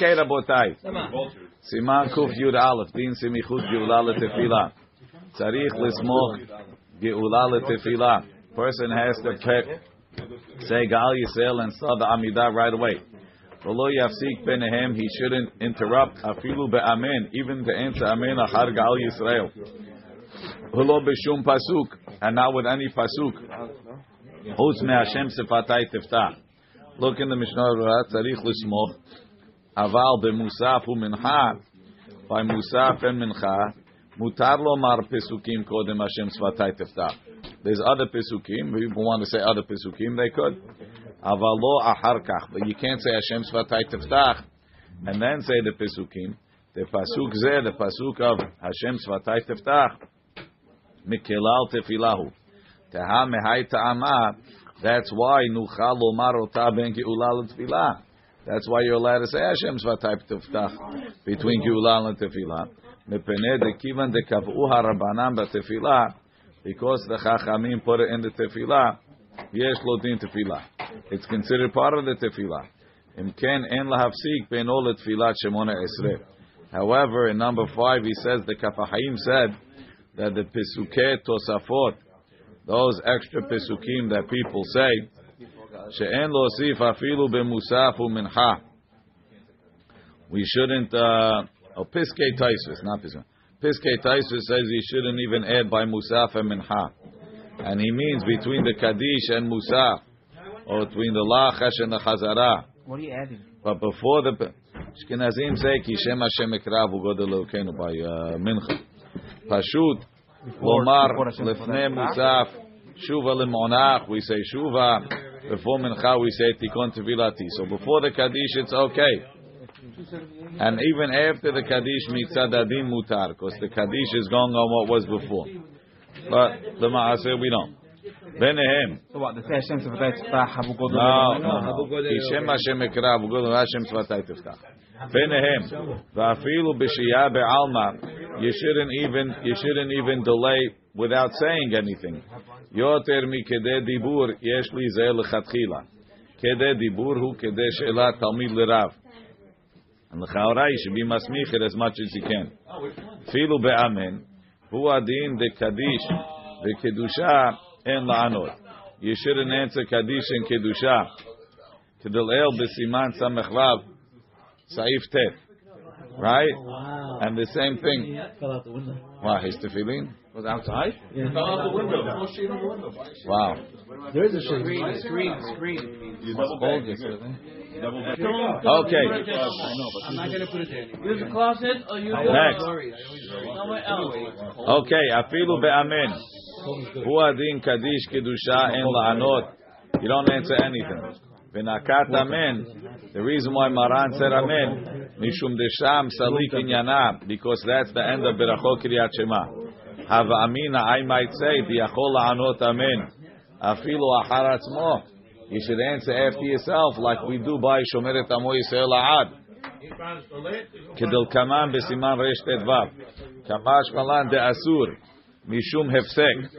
Okay, רבותיי. סימן קי"א, דין סמיכות גאולה לתפילה. צריך לסמוך גאולה לתפילה. Person has to pick, say Gal Yisrael and start the Amidah right away. ולא יפסיק ביניהם, he shouldn't interrupt אפילו באמן, even to answer amen אחר גאל ישראל. ולא בשום פסוק, and not with any פסוק. חוץ מהשם שפתי תפתח. Look in the Mishnah, צריך לסמוך, Aval b'musaf u'mincha, by musaf and mincha, mutar lomar pesukim kodem Hashem svatay teftach. There's other pesukim. People want to say other pesukim. They could. Aval lo ahar kach. But you can't say Hashem svatay teftach and then say the pesukim. The pasuk zeh, the pasuk of Hashem svatay teftach. Mikelal tefilahu. Teha mehay ta'ama. That's why nuchal lomar otah ben ge'ulah l'tfilah. That's why you're allowed to say ah, Hashem Svatay Tiftach between geulal and tefilah. Mepene de kivan de kavu harabanan b'tefilah because the Chachamim put it in the tefillah, yesh lo din tefillah. It's considered part of the tefillah. Imken en lahafsik ben ol tefillah shemona esre. However, in number five, he says the Kaf said that the Pesukei Tosafot, those extra Pesukim that people say, she'en lo sif afilu b'musaf u'mincha. We shouldn't, uh, oh, Piskei Taisus, not Piskei. Piskei Taisus says he shouldn't even add by Musaf and Mincha. And he means between the Kaddish and Musaf, or between the Lachash and the Chazara. What are you adding? But before the Ashkenazim say Ki Shem Hashem Ekrav Ugod Elokeinu by uh, Mincha. Pashut Lomar Lefne Musaf Shuva Limonach we say Shuva. Before Mincha we say Tikon Tevilati. So before the Kaddish it's okay. And even after the Kaddish Mitzadadin Mutar, because the Kaddish is going on what was before. But the Ma'aseh we don't. Benehem. So what? The Hashem Svatay Tiftach Habu Godol. No, no. Kishem Hashem Ekra, Abu Godol Hashem Svatay Tiftach. Benehem. Va'afilu b'shiyah be'alma. You shouldn't even, you shouldn't even delay without saying anything. Yoter mi kedeh dibur, yesh li zeh lechatchila. Kedeh dibur hu kedeh she'ela talmid l'rav. And the chaura should be masmichet as much as you can. Filu be'amen, hu adin de kaddish, de kedusha en la'anot. You shouldn't answer kaddish and kedusha. Kedel b'siman samech vav, saif tet. Right? Oh, wow. And the same thing. Fell out the window. Wow, his tefillin? Was outside? Yeah. Wow. There is a screen. Screen. Screen. You double Hold bag. this, I think. Double bag. Okay. I know, but I'm not gonna put it there. Use the closet or use Next. somewhere else. Okay, afilu be'amen. Hu adin kaddish kedusha en la'anot. You don't answer anything. V'nakat amen. The reason why Maran said amen, mishum desham salik inyana, because that's the end of berachot kriyat shema. Hava amina, I might say, biyachol la'anot amen. Afilu achar atzmo. You should answer after yourself, like we do by Shomeret Amo Yisrael La'ad. כדלקמן בסימן רט"ו, כמש מלן דאסור, משום הפסק.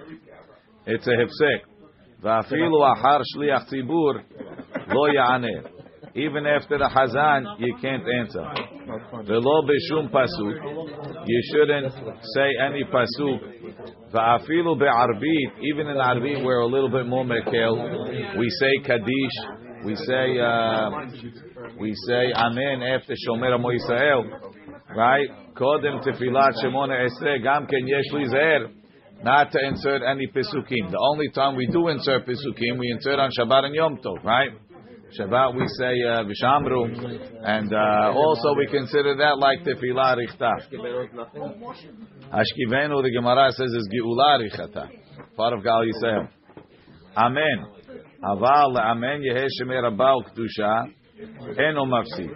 It's a הפסק. ואפילו אחר שליח ציבור lo ya'aneh. Even after the Hazan, you can't answer. V'lo b'shum pasuk. You shouldn't say any pasuk. Va'afilu be'arbit. Even in Arbit, we're a little bit more mekel. We say Kaddish. We say, uh, we say Amen after Shomer Amo Yisrael. Right? Kodem tefilat shemona esre. Gam ken yesh lizer not to insert any pesukim. The only time we do insert pesukim, we insert on Shabbat and Yom Tov, right? Shabbat we say uh, Vishamru, and uh, also we consider that like Tefillah Richtah. Ashkivenu, the Gemara says is Geula Richata, part of Gal Yisrael. Amen. Aval Amen Yehe Shemer Abau Kedusha Eno Mafsi.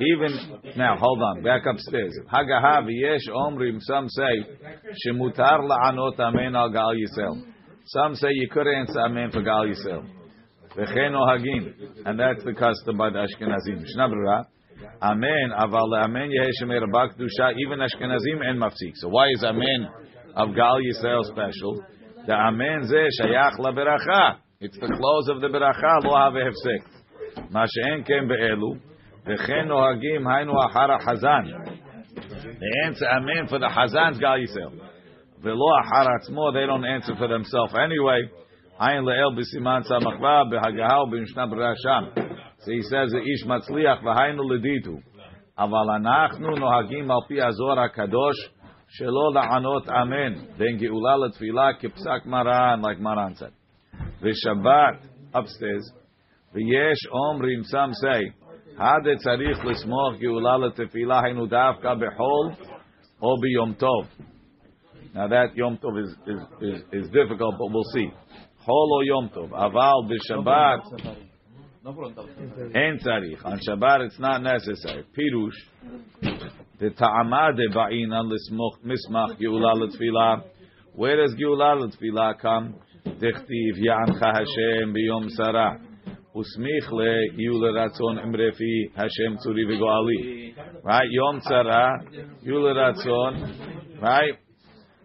Even now, hold on, back upstairs. Hagaha v'yesh omrim. Some say shemutar la'anot amen al Gal Yisrael. Some say you could answer amen for Gal Yisrael. And that's the custom by the Ashkenazim. Mishnah Amen. Aval Amen Yeheshemer Bakdusha. Even Ashkenazim and Mafsik. So why is Amen of Gal Yisrael special? The Amen Ze Shayach La Beracha. It's the close of the Beracha. Lo Have Hefsek. Ma She'en Kem Be'elu. V'chen Nohagim Hainu Achar HaChazan. They answer Amen for the Hazan's Gal Yisrael. VeLo Achar more. They don't answer for themselves anyway. ayin le'el b'siman samachva b'hagahal b'mishnah b'rasham. So he says, ish matzliach v'haynu leditu. אבל אנחנו נוהגים על פי הזוהר הקדוש שלא לענות אמן בין גאולה לתפילה כפסק מרן, like Maran said. ושבת, upstairs, ויש אומרים, some say, הדה צריך לסמוך גאולה לתפילה היינו דווקא בחול או ביום טוב. Now that Yom Tov is, is, is, is difficult, but we'll see. חול או יום טוב, אבל בשבת אין צריך. On Shabbat it's not necessary. פירוש, דטעמה דבעינן לסמוך מסמך גאולה לתפילה. Where does גאולה לתפילה come? דכתיב יענך השם ביום שרה. וסמיך ליהיו לרצון עם רפי השם צורי וגואלי. Right? יום צרה, יהיו לרצון. Right?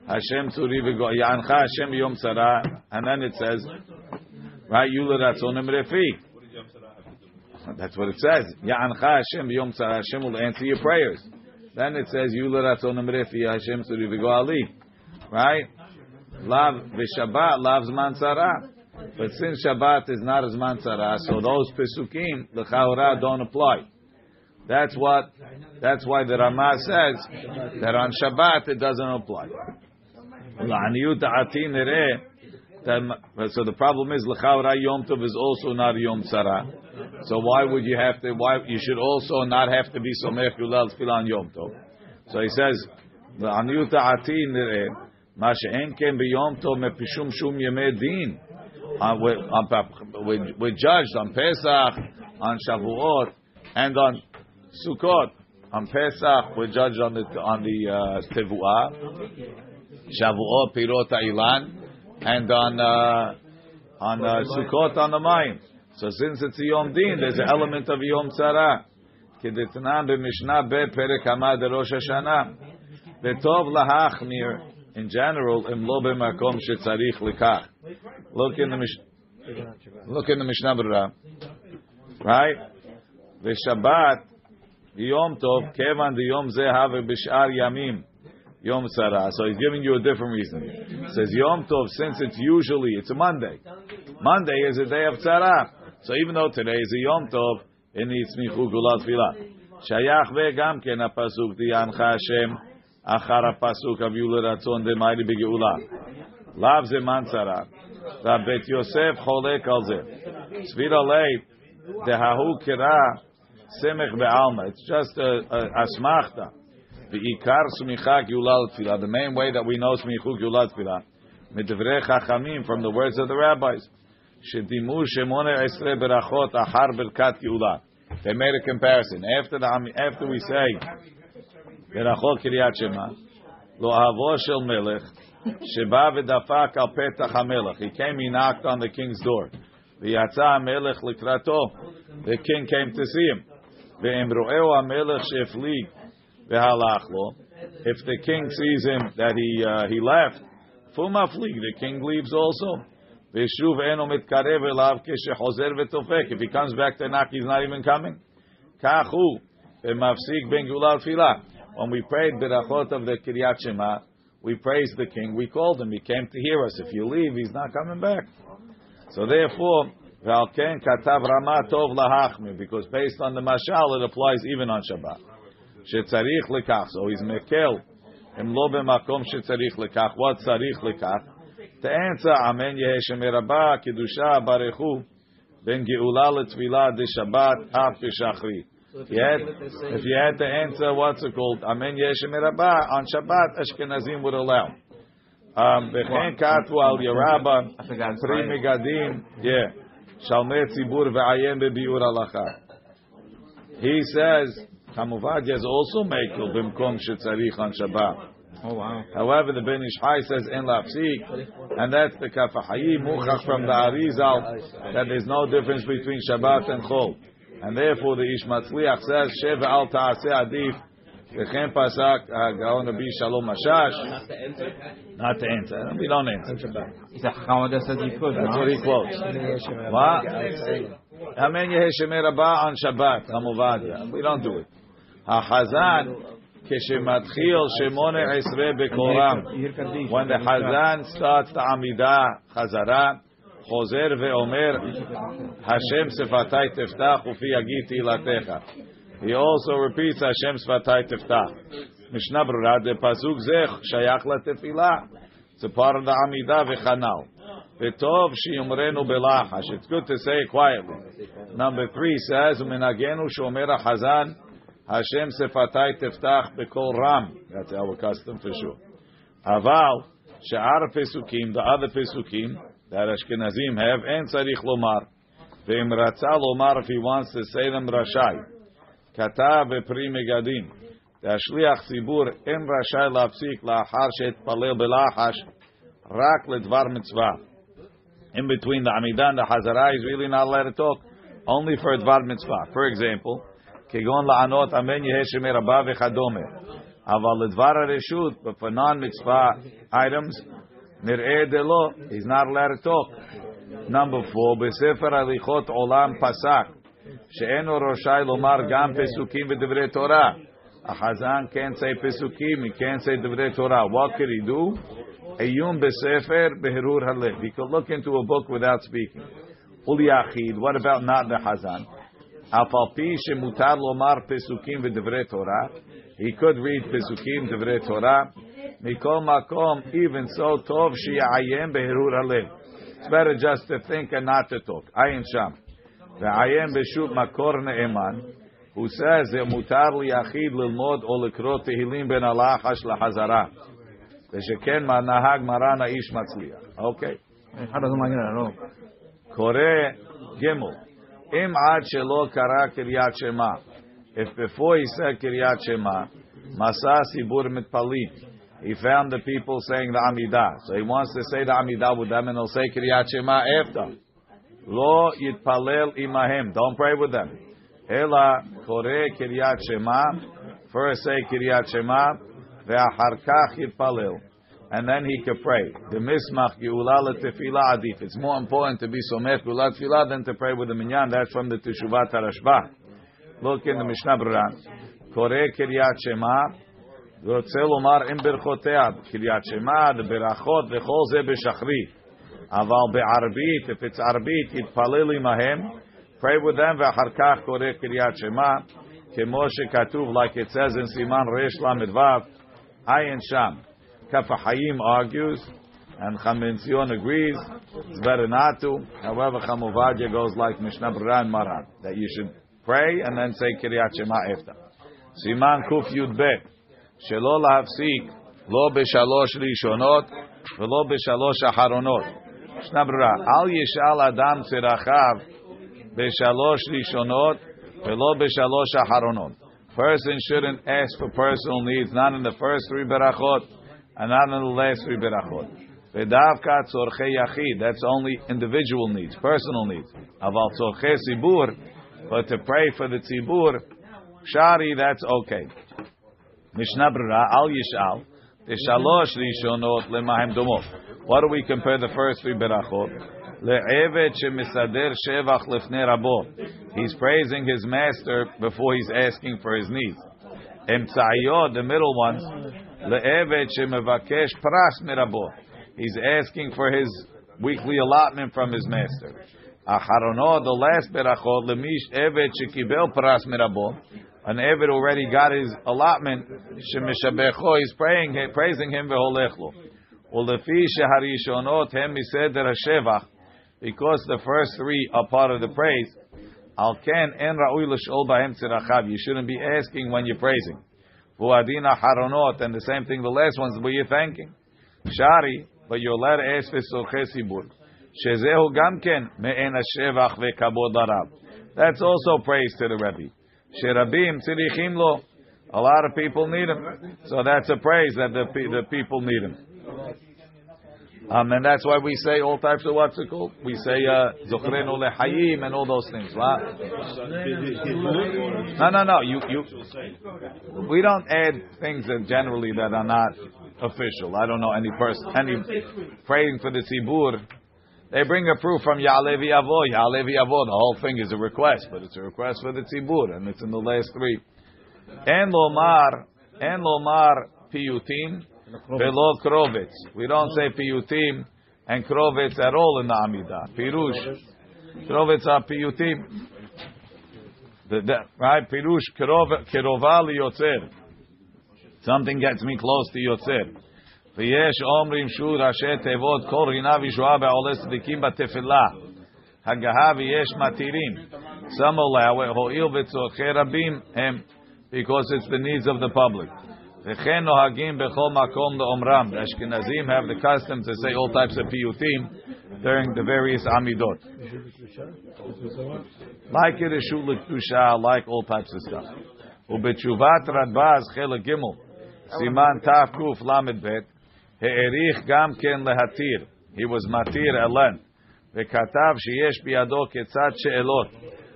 Hashem Tzuri v'go Ya'ancha Hashem Yom Tzara, and then it says, right, Yula Ratzonim Refi. That's what it says. Ya'ancha Hashem Yom Tzara, Hashem will answer your prayers. Then it says, Yula Ratzonim Refi, Hashem Tzuri v'go Ali. Right? Lav v'Shabbat, Lav Zman Tzara. But since Shabbat is not as Zman Tzara, so those Pesukim, the Chaura don't apply. That's what, that's why the Ramah says that on Shabbat it doesn't apply. So the problem is l'chavra yom tov is also not yom tzara. So why would you have to? Why you should also not have to be somech yulal tefillah on yom tov? So he says l'aniyut atin nireh ma she'en ken b'yom tov mepishum shum yemei din. We're judged on Pesach, on Shavuot, and on Sukkot. On Pesach, we're judged on the on the uh, Tevuah. Shavuot, Pirot Ilan, and on uh, on uh, Sukkot on the Mayim. So since it's a Yom Din, there's an element of Yom Tzara. כדתנן במשנה ב' פרק כמה דראש השנה. וטוב להחמיר, in general, אם לא במקום שצריך לכך. Look in the, look in the Mishnah Berurah. Right? ושבת, יום טוב, כיוון דיום זה הווה בשאר ימים. Yom Tzara. So he's giving you a different reason. He says Yom Tov, since it's usually it's a Monday. Monday is a day of Tzara. So even though today is a Yom Tov, it needs Michu Gulat Filah. Shayach ve'gam ken הפסוק דיענך השם אחר הפסוק הביאו לרצון דמיילי בגאולה. לאו זה מן צרה. והבית יוסף חולק על זה. סביר עלי דההוא קרא סמך בעלמא. It's just a, a, a Tefillah. The main way that we know smichu from the words of the rabbis. They made a comparison. After the after we say lo avo shel. He came, he knocked on the king's door. The king came to see him. If the king sees him that he uh, he left, the king leaves also. If he comes back to knock, he's not even coming. When we prayed berachot of the Kiryat Shema, we praised the king. We called him. He came to hear us. If you leave, he's not coming back. So therefore, because based on the mashal, it applies even on Shabbat. שצריך לכך, so he's מקל. הם לא במקום שצריך לכך, what צריך לכך? תאנצע אמן יהא שמרבה קדושה ברכו בין גאולה לתפילה דשבת אף בשחרי. If you had to answer, what's it called? Amen Yeshem Rabbah on Shabbat, Ashkenazim would allow. Bechen al Yeraba, Pri Megadim, yeah. Shalmei Tzibur ve'ayem bebiur alacha. He says, Chamuvadia is also mekel b'mkom shetzarich on Shabbat. Oh wow! However, the Ben Ish Chai says in lafsik, and that's the kafahayi muchach from the Arizal that there's no difference between Shabbat and Chol, and therefore the Ish Matzliach says sheva al taaseh adif. וכן פסק הגאון רבי שלום משאש. Not to answer. We don't answer. Is that Chama that says you could? That's what he quotes. What? Amen Yeheshemei Rabbah on Shabbat, Hamuvadia. We don't do it. HaChazan, כשמתחיל שמונה עשרה בקורם, when the Hazan starts the Amidah Chazara, חוזר ואומר, השם שפתי תפתח ופי יגיד תהילתך. He also repeats, השם שפתי תפתח. משנה ברורה, זה פסוק זה שייך לתפילה. It's a part of the Amidah וחנל. וטוב שיאמרנו בלחש. It's good to say it quietly. Number three says, ומנגנו שאומר החזן, Hashem sefatay teftach bekol ram. That's our custom for sure. Aval she'ar pesukim, the other pesukim that Ashkenazim have, and tzarich lomar. Ve'im ratza lomar, if he wants to say them, rashai. Kata v'pri megadim. Dashliach Zibur en rashai lafsik la'achar she'etpalel belachash rak ledvar mitzvah. In between the Amidah and the Hazara, he's really not allowed to talk. Only for dvar Mitzvah. For example, כגון לענות אמן יהא שמי רבה וכדומה. אבל לדבר הרשות, but for non-mitzvah items, נראה דלא, he's not allowed to talk. Number four, בספר הליכות עולם פסק, שאינו רשאי לומר גם פסוקים ודברי תורה. החזן can't say פסוקים, he can't say דברי תורה. What could he do? עיון בספר בהרהור הלב. He could look into a book without speaking. וליחיד, what about not the חזן? he could read פסוקים דברי תורה, מכל מקום, even so טוב שיעיין בהרהור הלב. It's better just to think and not to talk. עיין שם. ועיין בשוב מקור נאמן, who says זה מותר ליחיד ללמוד או לקרוא תהילים בין הלחש לחזרה. ושכן נהג מרן האיש מצליח. אוקיי. How does one get it? No. קורא ג' Im ad shelo kara kiryat shema. If before he said kiryat shema, masas ibur mitpalim. He found the people saying the Amidah. So he wants to say the Amidah with them and he'll say Kiryat Shema after. Lo yitpalel imahem. Don't pray with them. Ela kore Kiryat Shema. First say Kiryat Shema. Veaharkach yitpalel And then he could pray. The mismach geula letefila adif. It's more important to be somech geula tefillah than to pray with the minyan. That's from the Teshuvat Harashba. Look in the Mishnah Berurah. Kore kiryat shema. רוצה לומר עם ברכותיה, קריאת שמע, ברכות וכל זה בשחרית. אבל בערבית, if it's ערבית, יתפלל עמהם, pray with them, ואחר כך קורא קריאת שמע, כמו שכתוב, like it says in סימן ריש ל"ו, עין שם. Kafa Hayim argues, and Chamencion agrees. It's better not to. However, Chamovadia goes like Mishnah Berurah and Maran that you should pray and then say Kiryat Shema after. Siman Kuf Yud Bet שלא להפסיק לא בשלוש ראשונות ולא בשלוש אחרונות. משנה ברורה, אל ישאל אדם צרכיו בשלוש ראשונות ולא בשלוש אחרונות. Person shouldn't ask for personal needs, not in the first three berachot, and not three berachot. V'davka tzorchei yachid. That's only individual needs, personal needs. Aval tzorchei tzibur, but to pray for the tzibur, shari, that's okay. Mishnah Berurah al yishal shalosh rishonot lemahem domot. What do we compare the first three berachot? Le'eved shemisader shevach lefnei rabo. He's praising his master before he's asking for his needs. Emtzayot, the middle ones, le'eved shemevakesh pras mirabo. He's asking for his weekly allotment from his master. Acharonot, the last berachot, lemish eved shekibel pras mirabo. An Eved already got his allotment. Shemishabecho, he's praying, praising him veholechlo. Ulefi sheharishonot hem miseder hashevach, because the first three are part of the praise. Al ken en ra'ui l'shol b'hem tzirachav. You shouldn't be asking when you're praising. Vuadina haronot, and the same thing the last ones, but you're thanking. Shari, but you're allowed to ask. Shezehu gam ken me'en hashevach ve'kabod larav. That's also praise to the Rebbe. Sherabim tzirichim lo. A lot of people need him, so that's a praise that the the people need him. Um, and that's why we say all types of what's it called? We say Zochrenu lehayim and all those things. Right? No, no, no. You, you. We don't add things that generally that are not official. I don't know any person any praying for the tzibur They bring a proof from Ya'alevi Avo. Ya'alevi Avo, the whole thing is a request, but it's a request for the tzibur, and it's in the last three. En lomar, en lomar piyutim, velo krovetz. We don't say piyutim and krovetz at all in the Amidah. Pirush. Krovetz are piyutim. The, the, right? Pirush kerova liyotzer. Something gets me close to yotzer. ויש אומרים שהוא ראשי תיבות כל רינה וישועה בעולה צדיקים בתפלה. הגהה ויש מתירים. Some allow it, הואיל וצורכי רבים הם, because it's the needs of the public. וכן נוהגים בכל מקום לאומרם. The Ashkenazim have the custom to say all types of piyutim during the various amidot. Like it is shul l'kedusha, like all types of stuff. ובתשובת רדב"ז חלק ג' סימן תקוף ל"ב העריך גם כן להתיר. He was מתיר אלן. וכתב שיש בידו כיצד שאלות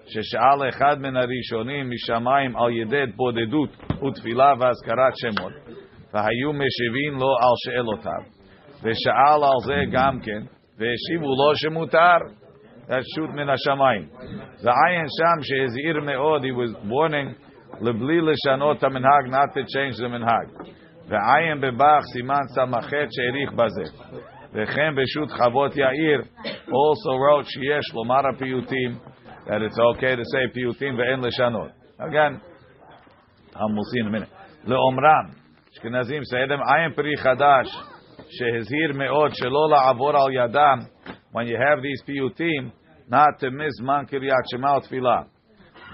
ששאל אחד מן הראשונים משמיים על ידי התבודדות ותפילה והזכרת שמות, והיו משיבים לו על שאלותיו. ושאל על זה גם כן, והשיבו לו שמותר. That's shoot מן השמיים. זה עין שם שהזהיר מאוד, he was warning, לבלי לשנות המנהג, not to change the מנהג. ועין בבח סימן ס"ח שהעריך בזה. וכן בשו"ת חוות יאיר, also wrote שיש לומר הפיוטים, that it's okay to say פיוטים ואין לשנות. Again, we'll see in a minute. לאומרם, אשכנזים סיידם עין פרי חדש, שהזהיר מאוד שלא לעבור על ידם, when you have these פיוטים, not to miss זמן קריאת שמע ותפילה.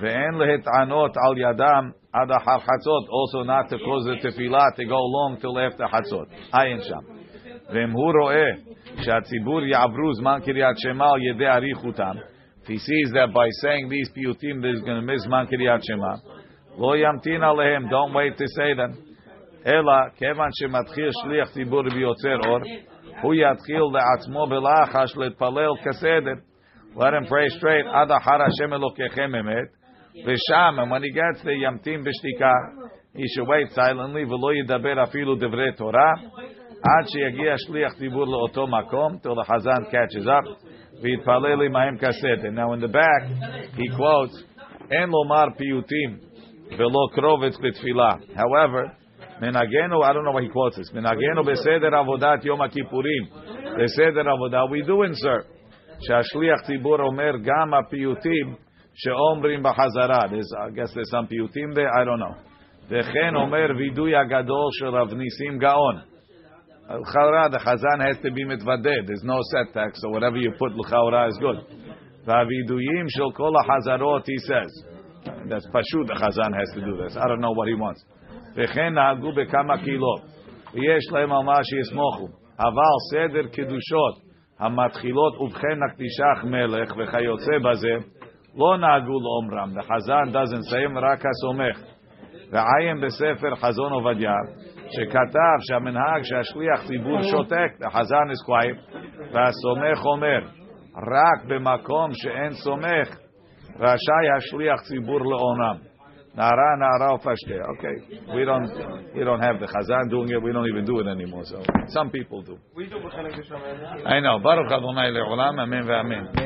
ואין להתענות על ידם עד אחר חצות, also not to cause the tefillah to go long till after חצות. עין שם. ואם הוא רואה שהציבור יעברו זמן קריאת שמע על ידי אריכותם, if he sees that by saying these piyutim, there's going to miss man kiriyat shema. Lo yamtin alehem. Don't wait to say them. Ela kevan shematchil shliach tibur biyotzer or hu yatchil le'atzmo belachash letpalel kaseder. Let him pray straight. Ada hara shem elokechem emet. V'sham, and when he gets the yamtim b'shtika, he should wait silently. V'lo yidaber afilu devre Torah. Ad sheyagia shliach tibur le'oto makom, till the Hazan catches up. ויתפלל עמהם כסדר. Now in the back, he quotes, אין לומר פיוטים ולא קרובץ בתפילה. However, מנגנו, I don't know why he quotes this, מנגנו בסדר עבודת יום הכיפורים, בסדר עבודה, we do insert, שהשליח ציבור אומר גם הפיוטים שאומרים בחזרה. I guess there's some פיוטים there, I don't know. וכן אומר וידוי הגדול של רב ניסים גאון. L'chaura, the chazan has to be mitvadeh. There's no set text, so whatever you put l'chaura is good. V'aviduyim shel kol ha'chazarot, he says. That's pashut, the chazan has to do this. I don't know what he wants. V'chen na'agu bekama kilot. ויש להם על מה שיסמוכו. אבל סדר קדושות המתחילות ובכן נקדישך מלך וכיוצא בזה לא נהגו לאומרם. The חזן doesn't say רק הסומך. ועיין בספר חזון עובדיה שכתב שהמנהג שהשליח ציבור שותק, the חזן is quiet, והסומך אומר רק במקום שאין סומך רשאי השליח ציבור לאומרם. Nara, Nara, Pashte. Okay, we don't, we don't have the Chazan doing it. We don't even do it anymore. So some people do. We do I know. Baruch Adonai le'olam. Amen ve'amen.